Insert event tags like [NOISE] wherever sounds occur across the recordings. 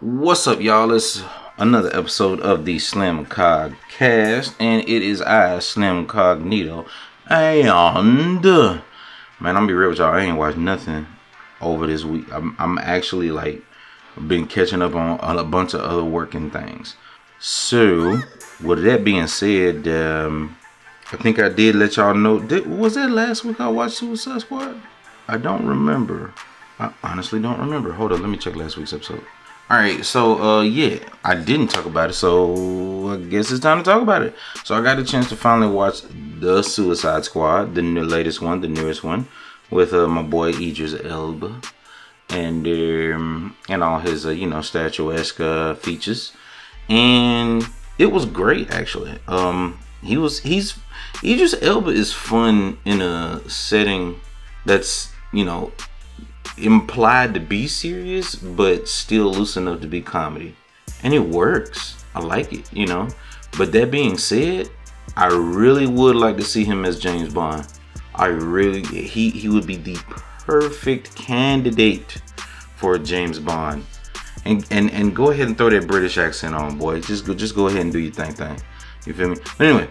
What's up, y'all? It's another episode of the Slim Cog Cast, and it is I, Slim Cognito. And man, I'm be real with y'all. I ain't watched nothing over this week. I'm, I'm actually like been catching up on, on a bunch of other working things. So, with that being said, um, I think I did let y'all know. Did, was that last week I watched Suicide Squad? I don't remember. I honestly don't remember. Hold on, let me check last week's episode. All right, so uh, yeah, I didn't talk about it, so I guess it's time to talk about it. So I got a chance to finally watch the Suicide Squad, the new, latest one, the newest one, with uh, my boy Idris Elba, and um, and all his uh, you know statuesque uh, features, and it was great actually. Um, he was he's Idris Elba is fun in a setting that's you know implied to be serious, but still loose enough to be comedy. And it works. I like it, you know. But that being said, I really would like to see him as James Bond. I really he he would be the perfect candidate for James Bond. And and and go ahead and throw that British accent on, boy. Just go just go ahead and do your thing thing. You feel me? But anyway,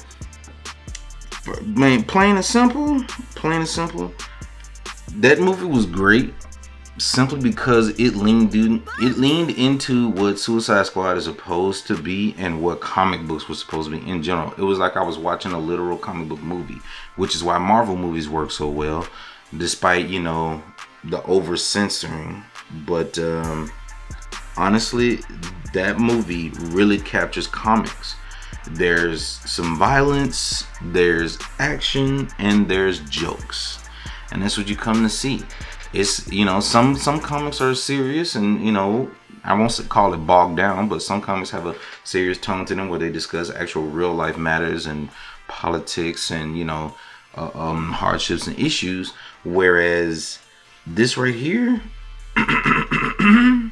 man, plain and simple, plain and simple. That movie was great simply because it leaned in, it leaned into what Suicide Squad is supposed to be and what comic books were supposed to be in general. It was like I was watching a literal comic book movie, which is why Marvel movies work so well, despite you know the over censoring. But um, honestly, that movie really captures comics. There's some violence, there's action, and there's jokes, and that's what you come to see it's you know some some comics are serious and you know I won't call it bogged down, but some comics have a serious tone to them where they discuss actual real life matters and politics and you know uh, um, hardships and issues. Whereas this right here [CLEARS THROAT]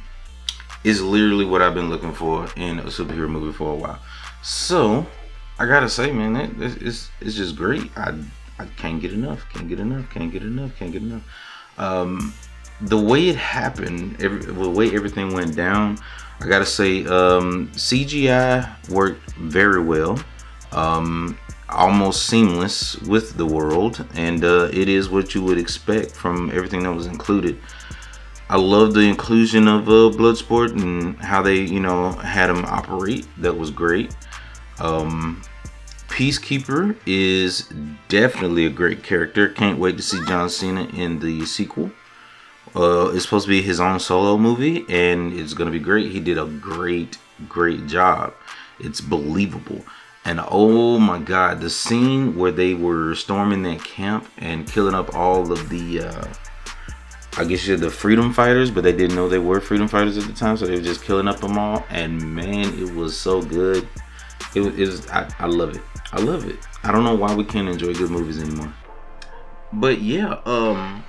is literally what I've been looking for in a superhero movie for a while. So I gotta say, man, it, it's it's just great. I I can't get enough. Can't get enough. Can't get enough. Can't get enough um, the way it happened, every, the way everything went down, I gotta say, um, CGI worked very well, um, almost seamless with the world, and uh, it is what you would expect from everything that was included. I love the inclusion of uh, Bloodsport and how they, you know, had him operate. That was great. Um, Peacekeeper is definitely a great character. Can't wait to see John Cena in the sequel. Uh, it's supposed to be his own solo movie, and it's gonna be great. He did a great, great job. It's believable. And oh my god, the scene where they were storming that camp and killing up all of the, uh, I guess you're the freedom fighters, but they didn't know they were freedom fighters at the time, so they were just killing up them all. And man, it was so good. It was, I, I love it. I love it. I don't know why we can't enjoy good movies anymore. But yeah, um,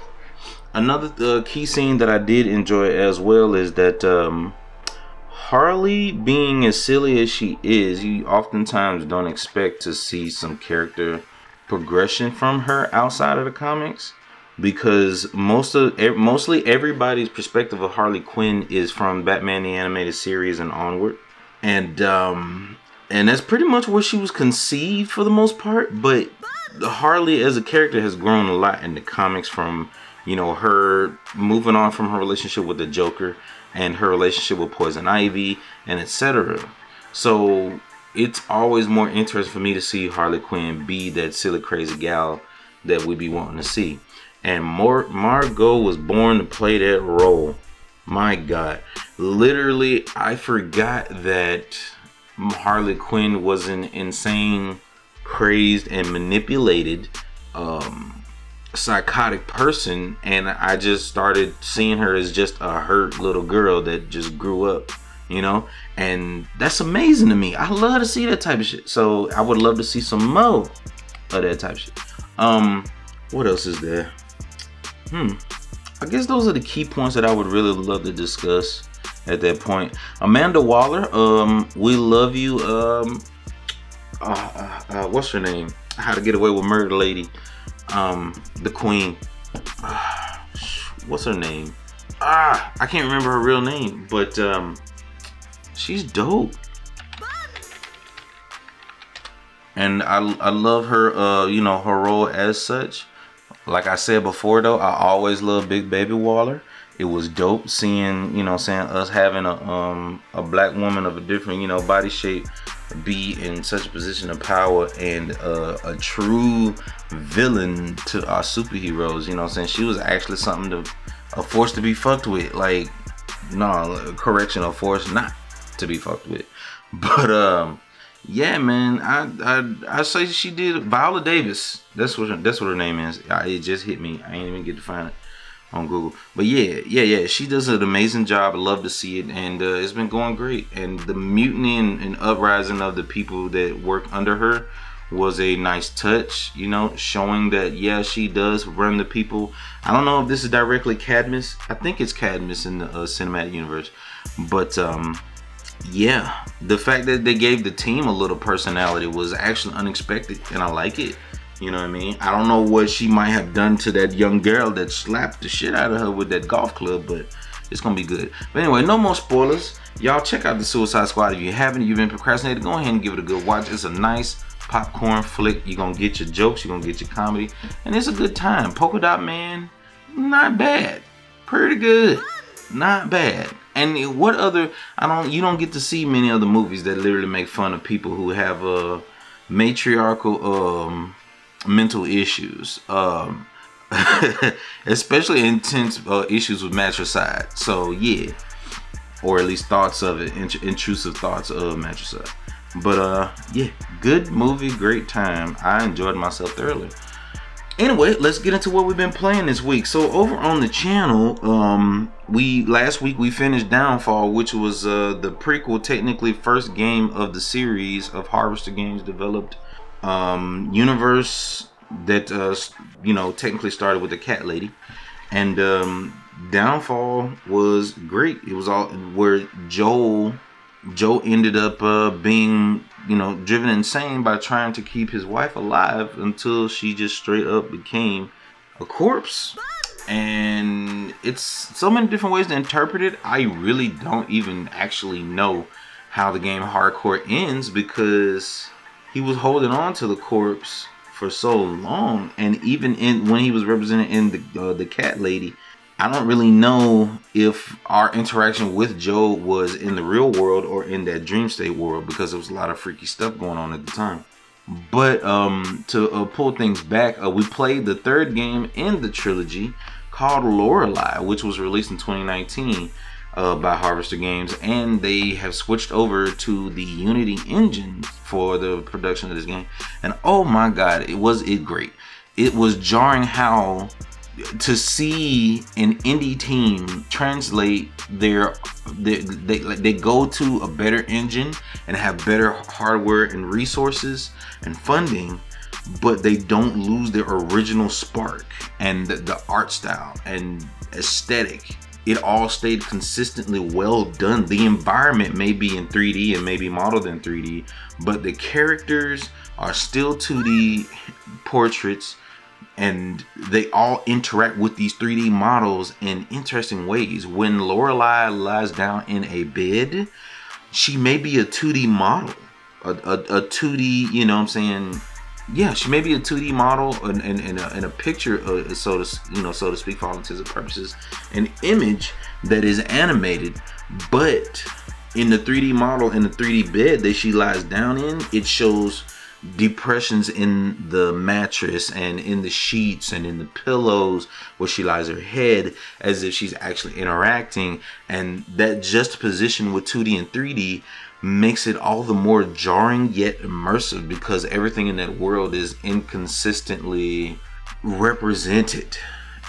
another uh, key scene that I did enjoy as well is that um, Harley, being as silly as she is, you oftentimes don't expect to see some character progression from her outside of the comics because most of mostly everybody's perspective of Harley Quinn is from Batman the animated series and onward. And um, and that's pretty much where she was conceived for the most part. But Harley as a character has grown a lot in the comics from you know her moving on from her relationship with the Joker and her relationship with Poison Ivy and etc. So it's always more interesting for me to see Harley Quinn be that silly crazy gal that we be wanting to see. And Mar- Margot was born to play that role. My God, literally, I forgot that Harley Quinn was an insane, crazed, and manipulated um, psychotic person, and I just started seeing her as just a hurt little girl that just grew up, you know, and that's amazing to me. I love to see that type of shit. So I would love to see some more of that type of shit. Um, what else is there? Hmm. I guess those are the key points that I would really love to discuss at that point. Amanda Waller, um, we love you. Um, uh, uh, uh, what's her name? How to Get Away with Murder Lady, um, the Queen. [SIGHS] What's her name? Ah, I can't remember her real name, but um, she's dope. And I, I love her, uh, you know, her role as such. Like I said before, though, I always love Big Baby Waller. It was dope seeing, you know, saying us having a um a black woman of a different, you know, body shape be in such a position of power and uh, a true villain to our superheroes. You know, saying she was actually something to a force to be fucked with. Like, no, correction, a force not to be fucked with. [LAUGHS] But um, yeah, man, I I I say she did Viola Davis. That's what that's what her name is. I, it just hit me. I ain't even get to find it on Google. But yeah, yeah, yeah, she does an amazing job. I love to see it, and uh, it's been going great. And the mutiny and, and uprising of the people that work under her was a nice touch. You know, showing that yeah, she does run the people. I don't know if this is directly Cadmus. I think it's Cadmus in the uh, cinematic universe, but um yeah, the fact that they gave the team a little personality was actually unexpected, and I like it. You know what I mean? I don't know what she might have done to that young girl that slapped the shit out of her with that golf club, but it's gonna be good. But anyway, no more spoilers. Y'all check out the Suicide Squad if you haven't. You've been procrastinating. Go ahead and give it a good watch. It's a nice popcorn flick. You're gonna get your jokes. You're gonna get your comedy, and it's a good time. Polka Dot Man, not bad. Pretty good. Not bad. And what other? I don't. You don't get to see many other movies that literally make fun of people who have a matriarchal um, mental issues. Um, [LAUGHS] especially intense uh, issues with matricide. So yeah, or at least thoughts of it, int- intrusive thoughts of matricide. But uh, yeah, good movie, great time. I enjoyed myself thoroughly anyway let's get into what we've been playing this week so over on the channel um we last week we finished downfall which was uh the prequel technically first game of the series of harvester games developed um universe that uh you know technically started with the cat lady and um downfall was great it was all where joel joe ended up uh being you know, driven insane by trying to keep his wife alive until she just straight up became a corpse. And it's so many different ways to interpret it. I really don't even actually know how the game hardcore ends because he was holding on to the corpse for so long and even in when he was represented in the uh, the cat lady I don't really know if our interaction with Joe was in the real world or in that dream state world because there was a lot of freaky stuff going on at the time. But um, to uh, pull things back, uh, we played the third game in the trilogy called Lorelai, which was released in 2019 uh, by Harvester Games, and they have switched over to the Unity engine for the production of this game. And oh my God, it was it great! It was jarring how to see an indie team translate their they, they they go to a better engine and have better hardware and resources and funding but they don't lose their original spark and the, the art style and aesthetic it all stayed consistently well done the environment may be in 3d and maybe modeled in 3d but the characters are still 2d portraits and they all interact with these 3D models in interesting ways. When Lorelai lies down in a bed, she may be a 2D model, a, a, a 2D, you know what I'm saying? Yeah, she may be a 2D model in, in, a, a picture, uh, so to you know, so to speak, for all intents and purposes, an image that is animated, but in the 3D model in the 3D bed that she lies down in, it shows depressions in the mattress and in the sheets and in the pillows where she lies her head as if she's actually interacting. And that juxtaposition with 2D and 3D makes it all the more jarring yet immersive because everything in that world is inconsistently represented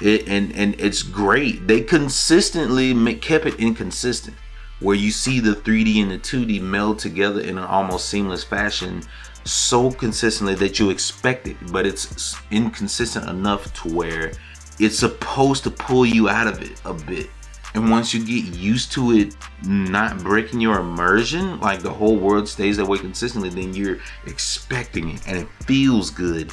it, and and it's great they consistently make, kept it inconsistent where you see the 3D and the 2D meld together in an almost seamless fashion so consistently that you expect it, but it's inconsistent enough to where it's supposed to pull you out of it a bit. And once you get used to it not breaking your immersion, like the whole world stays that way consistently, then you're expecting it and it feels good.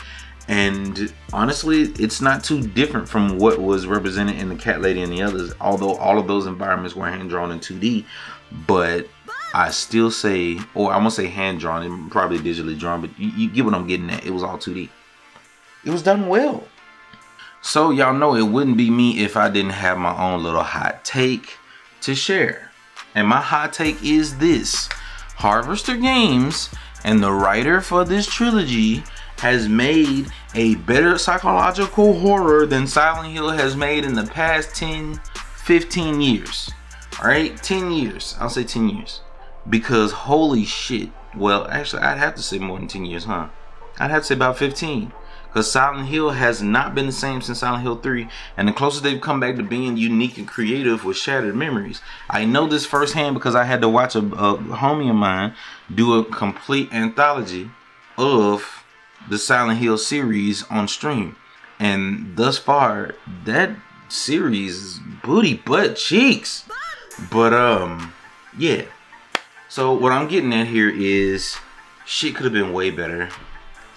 And honestly, it's not too different from what was represented in the Cat Lady and the others, although all of those environments were hand drawn in 2D. But I still say, or I gonna say hand drawn, and probably digitally drawn, but you, you get what I'm getting at. It was all 2D. It was done well. So y'all know it wouldn't be me if I didn't have my own little hot take to share. And my hot take is this. Harvester Games and the writer for this trilogy has made a better psychological horror than Silent Hill has made in the past 10, 15 years. Alright, 10 years. I'll say 10 years. Because holy shit. Well, actually, I'd have to say more than 10 years, huh? I'd have to say about 15. Because Silent Hill has not been the same since Silent Hill 3, and the closest they've come back to being unique and creative was Shattered Memories. I know this firsthand because I had to watch a, a homie of mine do a complete anthology of the Silent Hill series on stream. And thus far, that series is booty butt cheeks. But um, yeah. So what I'm getting at here is shit could have been way better.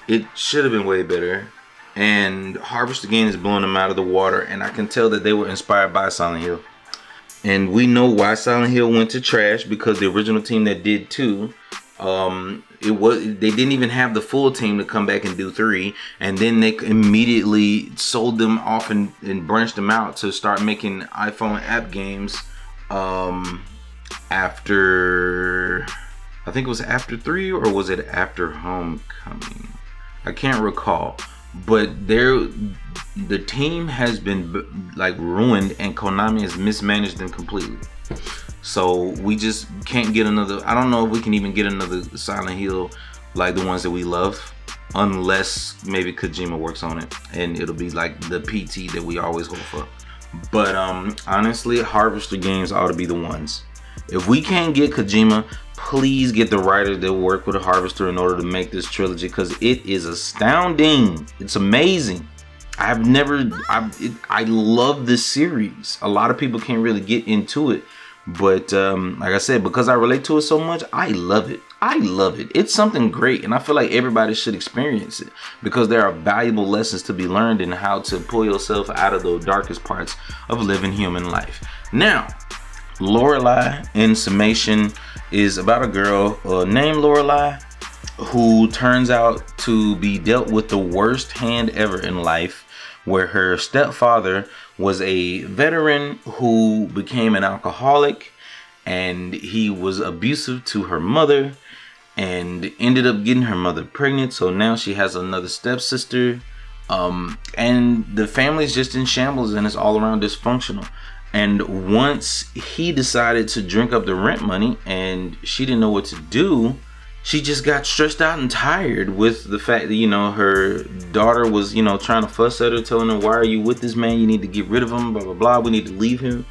It should have been way better. And Harvester Games is blowing them out of the water. And I can tell that they were inspired by Silent Hill. And we know why Silent Hill went to trash because the original team that did two, um, it was they didn't even have the full team to come back and do three, and then they immediately sold them off and, and branched them out to start making iPhone app games. Um, after I think it was after three or was it after Homecoming? I can't recall, but there the team has been like ruined and Konami has mismanaged them completely. So we just can't get another. I don't know if we can even get another Silent Hill like the ones that we love, unless maybe Kojima works on it and it'll be like the PT that we always hope for. But um, honestly, Harvester games ought to be the ones. If we can't get Kojima, please get the writer that work with harvester in order to make this trilogy because it is astounding. It's amazing. I've never i i love this series. A lot of people can't really get into it but um, like i said because i relate to it so much i love it. I love it. It's something great and i feel like everybody should experience it because there are valuable lessons to be learned in how to pull yourself out of the darkest parts of living human life. Now lorelai in summation is about a girl uh, named Lorelai who turns out to be dealt with the worst hand ever in life, where her stepfather was a veteran who became an alcoholic and he was abusive to her mother and ended up getting her mother pregnant. So now she has another stepsister. Um, and the family's just in shambles and it's all around dysfunctional. And once he decided to drink up the rent money and she didn't know what to do, she just got stressed out and tired with the fact that, you know, her daughter was, you know, trying to fuss at her, telling her, Why are you with this man? You need to get rid of him, blah, blah, blah. We need to leave him.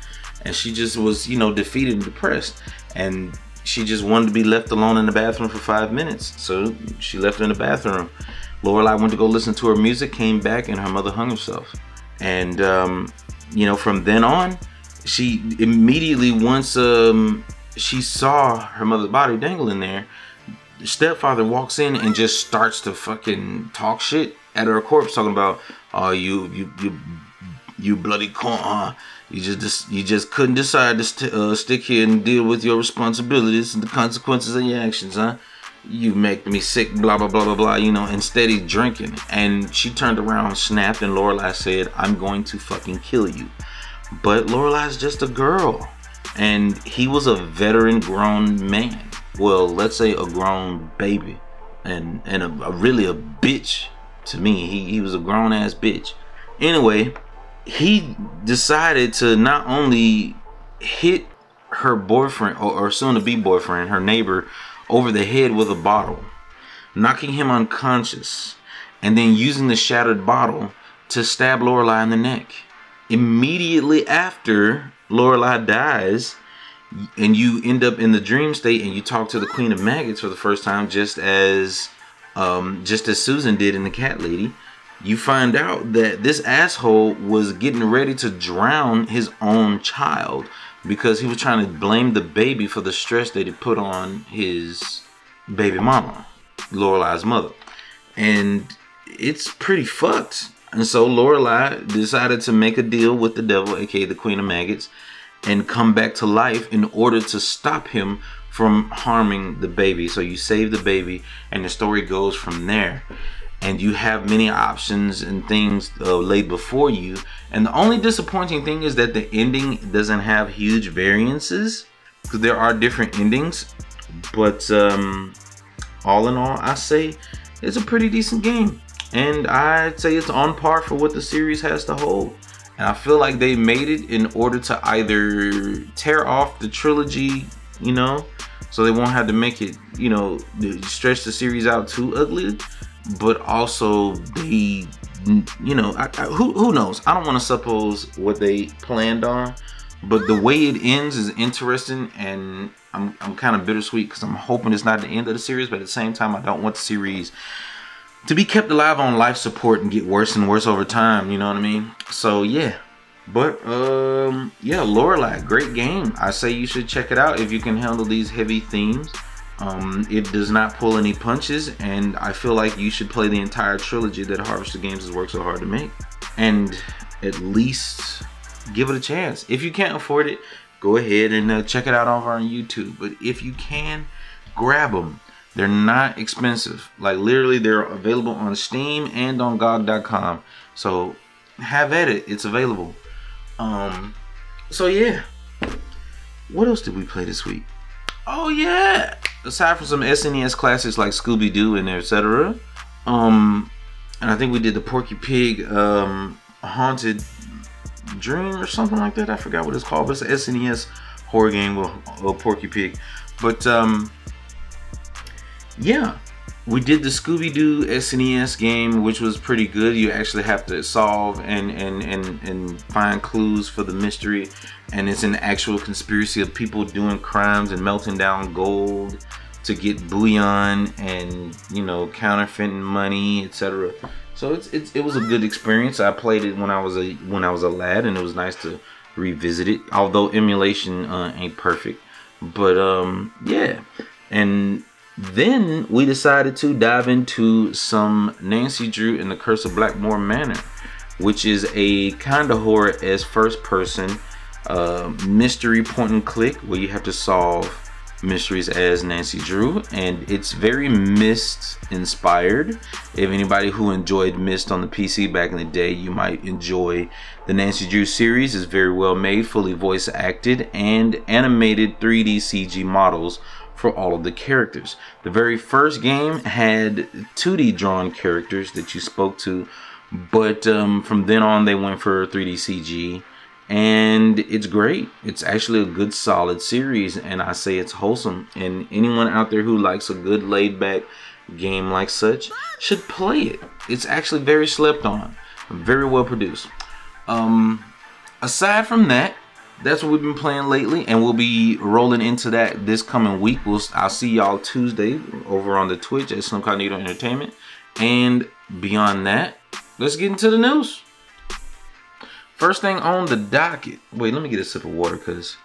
And she just was, you know, defeated and depressed. And she just wanted to be left alone in the bathroom for five minutes. So she left in the bathroom. Lorelei went to go listen to her music, came back, and her mother hung herself. And um, you know, from then on, she immediately once um, she saw her mother's body dangling there, stepfather walks in and just starts to fucking talk shit at her corpse, talking about, "Oh, you, you, you, you bloody con, huh? You just, you just couldn't decide to st- uh, stick here and deal with your responsibilities and the consequences of your actions, huh?" You make me sick, blah blah blah blah blah, you know, instead he's drinking. And she turned around, snapped, and Lorelai said, I'm going to fucking kill you. But Lorelai's just a girl. And he was a veteran grown man. Well, let's say a grown baby. And and a, a really a bitch to me. He, he was a grown ass bitch. Anyway, he decided to not only hit her boyfriend or, or soon to be boyfriend, her neighbor, over the head with a bottle, knocking him unconscious, and then using the shattered bottle to stab Lorelai in the neck. Immediately after Lorelai dies, and you end up in the dream state and you talk to the Queen of Maggots for the first time, just as um, just as Susan did in the Cat Lady, you find out that this asshole was getting ready to drown his own child because he was trying to blame the baby for the stress that he put on his baby mama, Lorelai's mother. And it's pretty fucked. And so Lorelai decided to make a deal with the devil, aka the Queen of Maggots, and come back to life in order to stop him from harming the baby. So you save the baby, and the story goes from there. And you have many options and things uh, laid before you. And the only disappointing thing is that the ending doesn't have huge variances because there are different endings. But um, all in all, I say it's a pretty decent game. And I'd say it's on par for what the series has to hold. And I feel like they made it in order to either tear off the trilogy, you know, so they won't have to make it, you know, stretch the series out too ugly, but also they, you know, I, I, who who knows? I don't want to suppose what they planned on, but the way it ends is interesting, and I'm I'm kind of bittersweet because I'm hoping it's not the end of the series, but at the same time, I don't want the series to be kept alive on life support and get worse and worse over time. You know what I mean? So yeah. But um yeah, Lorelai, great game. I say you should check it out if you can handle these heavy themes. Um, it does not pull any punches, and I feel like you should play the entire trilogy that Harvester Games has worked so hard to make, and at least give it a chance. If you can't afford it, go ahead and uh, check it out over on YouTube. But if you can, grab them. They're not expensive. Like literally, they're available on Steam and on GOG.com. So have at it. It's available. Um. So yeah. What else did we play this week? Oh yeah. Aside from some SNES classics like Scooby Doo and etc. Um. And I think we did the Porky Pig um haunted dream or something like that. I forgot what it's called, but it's an SNES horror game with a Porky Pig. But um yeah, we did the Scooby Doo SNES game, which was pretty good. You actually have to solve and and and and find clues for the mystery, and it's an actual conspiracy of people doing crimes and melting down gold to get bullion and you know counterfeiting money, etc. So it's, it's it was a good experience. I played it when I was a when I was a lad, and it was nice to revisit it. Although emulation uh, ain't perfect, but um yeah, and then we decided to dive into some Nancy Drew and the Curse of Blackmoor Manor, which is a kind of horror as first person uh, mystery point and click where you have to solve mysteries as Nancy Drew, and it's very Myst inspired. If anybody who enjoyed Myst on the PC back in the day, you might enjoy the Nancy Drew series. is very well made, fully voice acted, and animated 3D CG models for all of the characters. The very first game had 2D drawn characters that you spoke to, but um, from then on they went for 3D CG, and it's great. It's actually a good, solid series, and I say it's wholesome. And anyone out there who likes a good, laid back game like such should play it. It's actually very slept on, very well produced. Um, aside from that, that's what we've been playing lately, and we'll be rolling into that this coming week. We'll I'll see y'all Tuesday over on the Twitch at Slim Cognito Entertainment, and beyond that, let's get into the news. First thing on the docket. Wait, let me get a sip of water, cause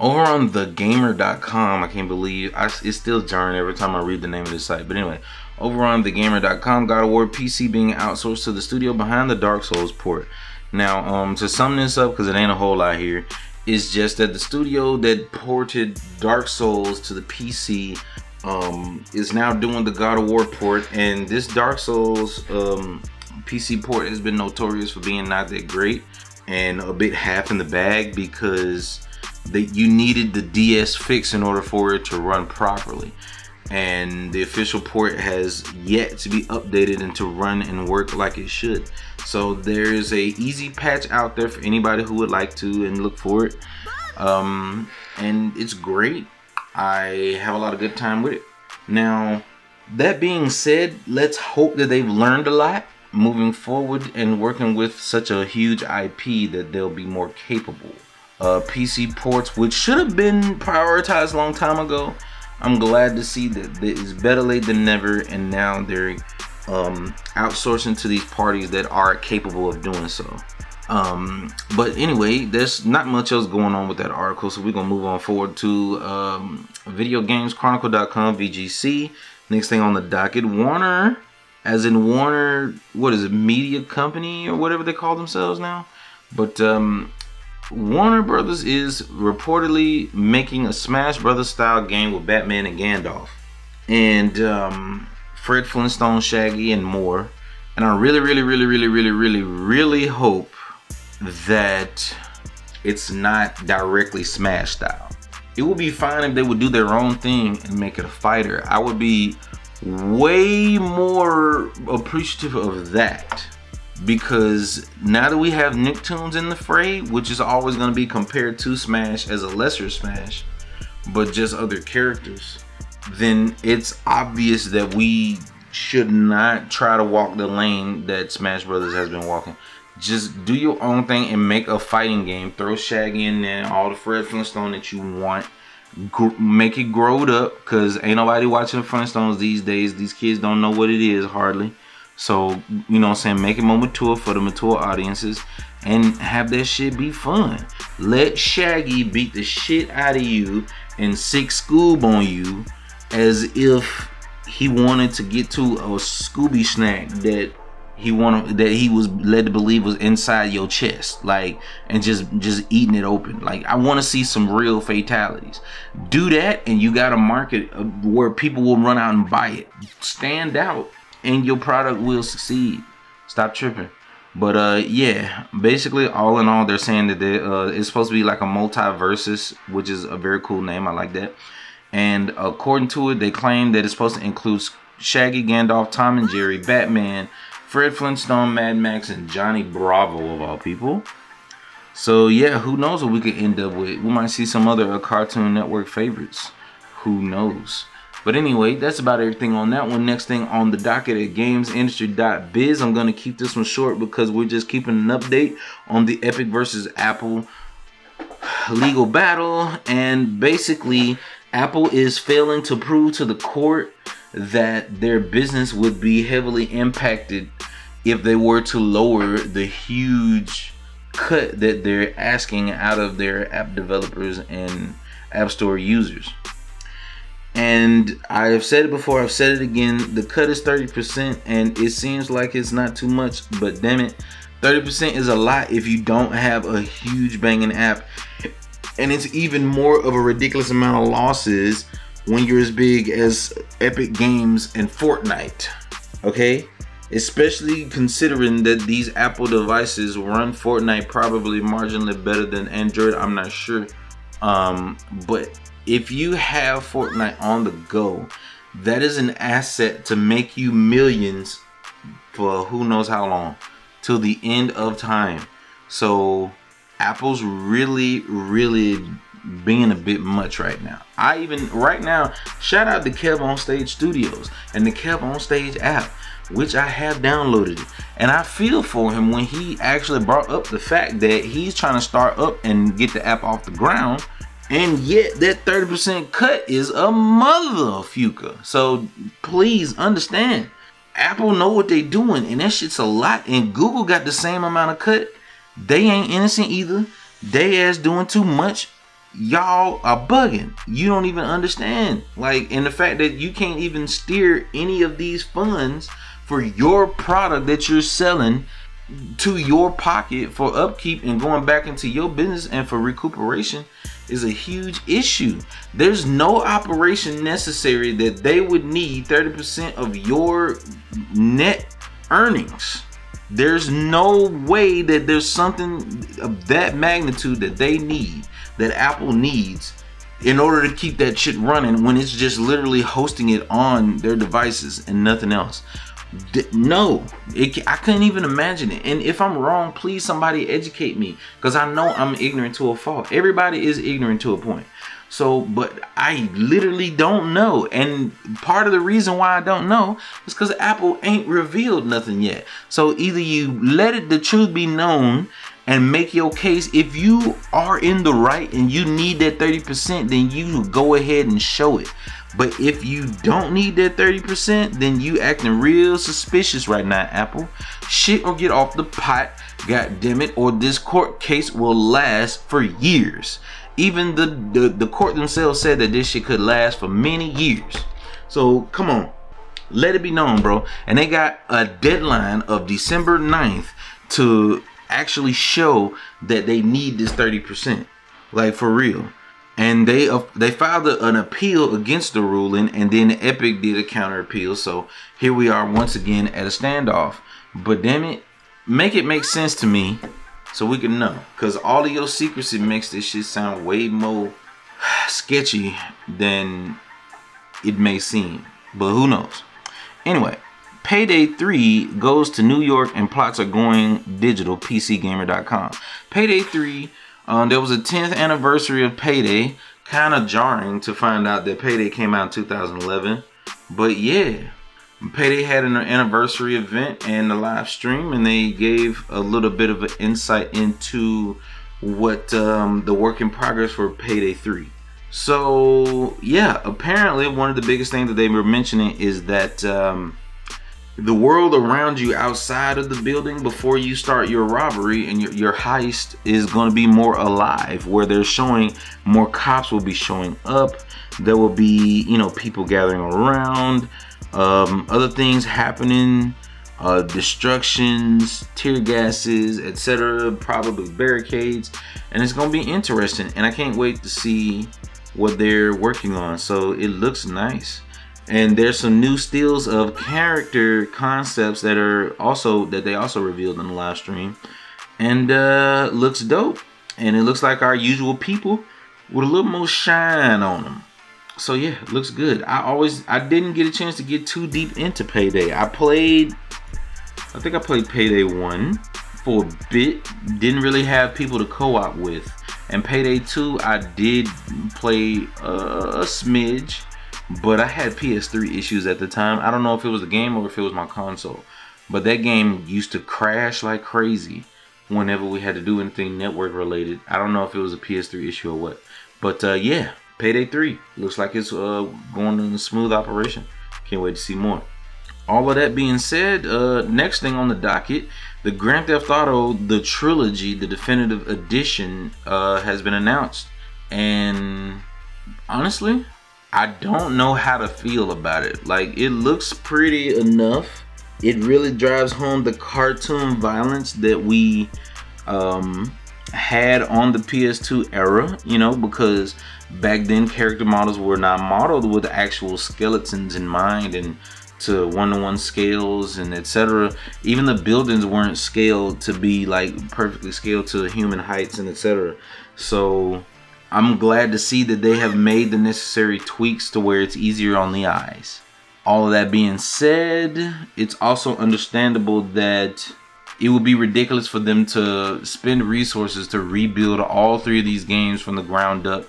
over on thegamer.com, I can't believe I, it's still jarring every time I read the name of the site. But anyway, over on thegamer.com, God of War PC being outsourced to the studio behind the Dark Souls port. Now, um, to sum this up, because it ain't a whole lot here, is just that the studio that ported Dark Souls to the PC um, is now doing the God of War port, and this Dark Souls um, PC port has been notorious for being not that great and a bit half in the bag because that you needed the DS fix in order for it to run properly and the official port has yet to be updated and to run and work like it should. So there's a easy patch out there for anybody who would like to and look for it. Um, and it's great. I have a lot of good time with it. Now that being said let's hope that they've learned a lot moving forward and working with such a huge ip that they'll be more capable. Uh, pc ports which should have been prioritized a long time ago I'm glad to see that it's better late than never, and now they're um, outsourcing to these parties that are capable of doing so. Um, but anyway, there's not much else going on with that article, so we're gonna move on forward to um, VideoGamesChronicle.com VGC. Next thing on the docket, Warner, as in Warner, what is it, Media Company or whatever they call themselves now. But um, Warner Brothers is reportedly making a Smash Brothers style game with Batman and Gandalf, and um, Fred Flintstone, Shaggy, and more. And I really, really, really, really, really, really, really hope that it's not directly Smash style. It would be fine if they would do their own thing and make it a fighter. I would be way more appreciative of that because now that we have Nicktoons in the fray, which is always going to be compared to Smash as a lesser Smash, but just other characters, then it's obvious that we should not try to walk the lane that Smash Brothers has been walking. Just do your own thing and make a fighting game. Throw Shaggy in there, all the Fred Flintstone that you want. Gr- make it growed up because ain't nobody watching the Flintstones these days. These kids don't know what it is hardly. So, you know what I'm saying? Make it more mature for the mature audiences and have that shit be fun. Let Shaggy beat the shit out of you and six Scoob on you as if he wanted to get to a Scooby snack that he wanted that he was led to believe was inside your chest like and just just eating it open like i want to see some real fatalities do that and you got a market uh, where people will run out and buy it stand out and your product will succeed. Stop tripping. But uh, yeah, basically, all in all, they're saying that they, uh, it's supposed to be like a MultiVersus, which is a very cool name. I like that. And according to it, they claim that it's supposed to include Shaggy, Gandalf, Tom and Jerry, Batman, Fred Flintstone, Mad Max, and Johnny Bravo of all people. So yeah, who knows what we could end up with? We might see some other uh, Cartoon Network favorites. Who knows? But anyway, that's about everything on that one. Next thing on the docket at gamesindustry.biz. I'm going to keep this one short because we're just keeping an update on the Epic versus Apple legal battle. And basically, Apple is failing to prove to the court that their business would be heavily impacted if they were to lower the huge cut that they're asking out of their app developers and App Store users. And I have said it before, I've said it again. The cut is 30%, and it seems like it's not too much, but damn it, 30% is a lot if you don't have a huge banging app. And it's even more of a ridiculous amount of losses when you're as big as Epic Games and Fortnite. Okay? Especially considering that these Apple devices run Fortnite probably marginally better than Android. I'm not sure. Um, but if you have Fortnite on the go, that is an asset to make you millions for who knows how long till the end of time. So Apple's really, really being a bit much right now. I even right now shout out to Kev on Stage Studios and the Kev on Stage app, which I have downloaded. And I feel for him when he actually brought up the fact that he's trying to start up and get the app off the ground and yet that 30% cut is a mother fuka. So please understand. Apple know what they doing and that shit's a lot. And Google got the same amount of cut. They ain't innocent either. They ass doing too much. Y'all are bugging. You don't even understand. Like, and the fact that you can't even steer any of these funds for your product that you're selling to your pocket for upkeep and going back into your business and for recuperation is a huge issue. There's no operation necessary that they would need 30% of your net earnings. There's no way that there's something of that magnitude that they need, that Apple needs in order to keep that shit running when it's just literally hosting it on their devices and nothing else no. It, i couldn't even imagine it. And if i'm wrong please somebody educate me because i know i'm ignorant to a fault. Everybody is ignorant to a point. So but i literally don't know. And part of the reason why i don't know is because apple ain't revealed nothing yet. So either you let it the truth be known and make your case if you are in the right and you need that 30% then you go ahead and show it but if you don't need that 30%, then you acting real suspicious right now, Apple. Shit or get off the pot, god damn it, or this court case will last for years. Even the, the, the court themselves said that this shit could last for many years. So come on. Let it be known, bro. And they got a deadline of December 9th to actually show that they need this 30%. Like for real. And they uh, they filed a, an appeal against the ruling, and then Epic did a counter appeal. So here we are once again at a standoff. But damn it, make it make sense to me, so we can know. Cause all of your secrecy makes this shit sound way more [SIGHS] sketchy than it may seem. But who knows? Anyway, Payday 3 goes to New York and plots are going digital. PCGamer.com. Payday 3, um, there was a 10th anniversary of Payday. Kind of jarring to find out that Payday came out in 2011. But yeah, Payday had an anniversary event and a live stream, and they gave a little bit of an insight into what um, the work in progress for Payday 3. So yeah, apparently one of the biggest things that they were mentioning is that um, the world around you outside of the building before you start your robbery and your, your heist is going to be more alive where they're showing more cops will be showing up. There will be you know people gathering around um, other things happening uh, destructions tear gases etc probably barricades. And it's going to be interesting and i can't wait to see what they're working on. So it looks nice and there's some new stills of character concepts that are also that they also revealed in the live stream. And uh looks dope. And it looks like our usual people with a little more shine on them so yeah looks good. I always i didn't get a chance to get too deep into payday. I played i think i played payday 1 for a bit. Didn't really have people to co-op with. And payday 2 i did play uh, a smidge but I had PS3 issues at the time. I don't know if it was the game or if it was my console. But that game used to crash like crazy whenever we had to do anything network related. I don't know if it was a PS3 issue or what. But uh, yeah, Payday 3 looks like it's uh, going in a smooth operation. Can't wait to see more. All of that being said, uh, next thing on the docket, the Grand Theft Auto, the trilogy, the definitive edition, uh, has been announced. And honestly, I don't know how to feel about it. Like it looks pretty enough. It really drives home the cartoon violence that we um, had on the PS2 era, you know, because back then character models were not modeled with actual skeletons in mind and to one-to-one scales and etc. Even the buildings weren't scaled to be like perfectly scaled to human heights and etc. So I'm glad to see that they have made the necessary tweaks to where it's easier on the eyes. All of that being said, it's also understandable that it would be ridiculous for them to spend resources to rebuild all three of these games from the ground up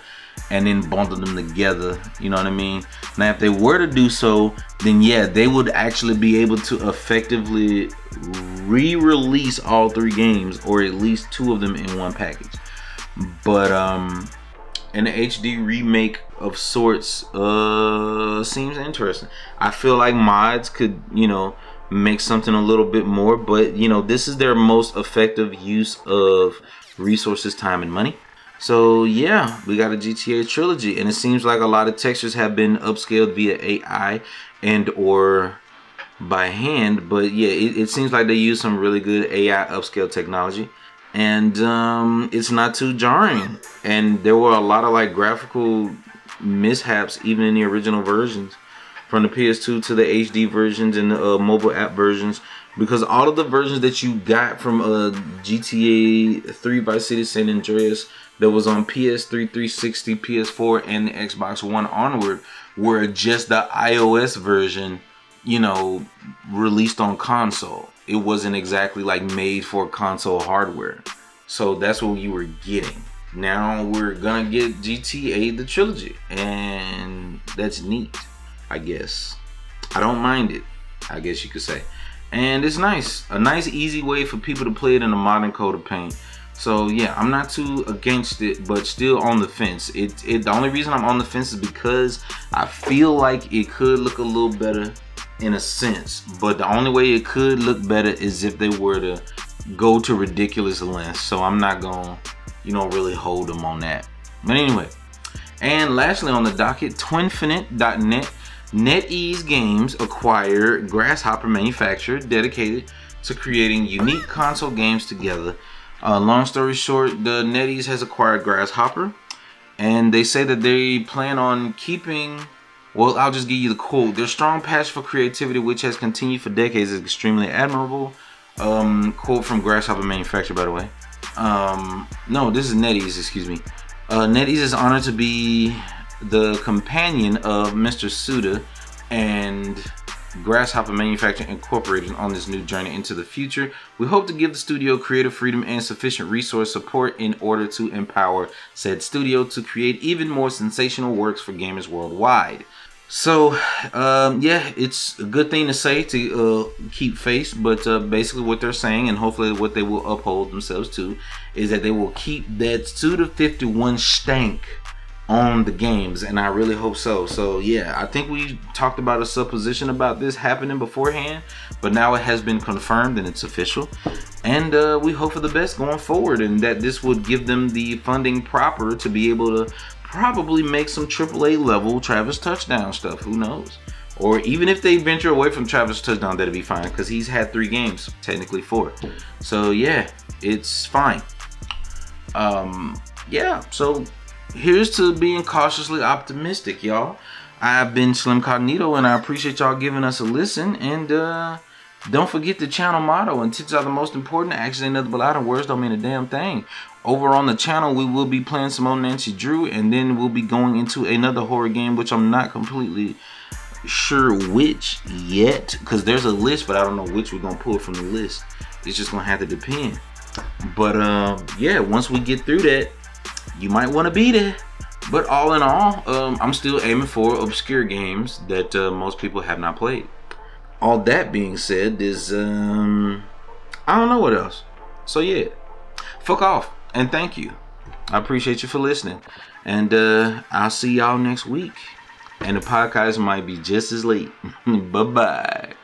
and then bundle them together. You know what I mean? Now, if they were to do so, then yeah, they would actually be able to effectively re release all three games or at least two of them in one package. But, um, an HD remake of sorts uh seems interesting. I feel like mods could, you know, make something a little bit more, but you know, this is their most effective use of resources, time and money. So yeah, we got a GTA trilogy and it seems like a lot of textures have been upscaled via AI and or by hand, but yeah, it, it seems like they use some really good AI upscale technology and um, it's not too jarring. And there were a lot of like graphical mishaps even in the original versions, from the PS2 to the HD versions and the uh, mobile app versions, because all of the versions that you got from uh, GTA 3 Vice City San Andreas that was on PS3, 360, PS4, and the Xbox One onward were just the iOS version, you know, released on console it wasn't exactly like made for console hardware. So that's what you were getting. Now we're gonna get GTA the trilogy, and that's neat, I guess. I don't mind it, I guess you could say. And it's nice, a nice easy way for people to play it in a modern coat of paint. So yeah, I'm not too against it, but still on the fence. It, it the only reason I'm on the fence is because I feel like it could look a little better in a sense, but the only way it could look better is if they were to go to ridiculous lengths. So I'm not gonna, you know, really hold them on that. But anyway, and lastly on the docket, Twinfinite.net NetEase Games acquired Grasshopper Manufacturer, dedicated to creating unique console games together. Uh, long story short, the NetEase has acquired Grasshopper, and they say that they plan on keeping. Well, I'll just give you the quote. Their strong passion for creativity, which has continued for decades, is extremely admirable. Um, quote from Grasshopper Manufacturer, by the way. Um, no, this is NetEase, excuse me. Uh, NetEase is honored to be the companion of Mr. Suda and Grasshopper Manufacturing Incorporated on this new journey into the future. We hope to give the studio creative freedom and sufficient resource support in order to empower said studio to create even more sensational works for gamers worldwide. So, um, yeah, it's a good thing to say to uh, keep face, but uh, basically what they're saying, and hopefully what they will uphold themselves to, is that they will keep that Suda51 stank on the games, and I really hope so. So yeah, I think we talked about a supposition about this happening beforehand, but now it has been confirmed and it's official. And uh, we hope for the best going forward, and that this would give them the funding proper to be able to probably make some AAA level Travis touchdown stuff. Who knows? Or even if they venture away from Travis touchdown, that'd be fine because he's had three games, technically four. So yeah, it's fine. Um, yeah, so here's to being cautiously optimistic, y'all. I've been Slim Cognito, and I appreciate y'all giving us a listen. And uh, don't forget the channel motto: "Intentions are the most important. Actions ain't nothing but and words don't mean a damn thing." Over on the channel, we will be playing some old Nancy Drew, and then we'll be going into another horror game, which I'm not completely sure which yet, because there's a list, but I don't know which we're gonna pull from the list. It's just gonna have to depend. But um, yeah, once we get through that, you might want to be there. But all in all, um, I'm still aiming for obscure games that uh, most people have not played. All that being said, is um, I don't know what else. So yeah, fuck off and thank you. I appreciate you for listening, and uh, I'll see y'all next week. And the podcast might be just as late. [LAUGHS] bye bye.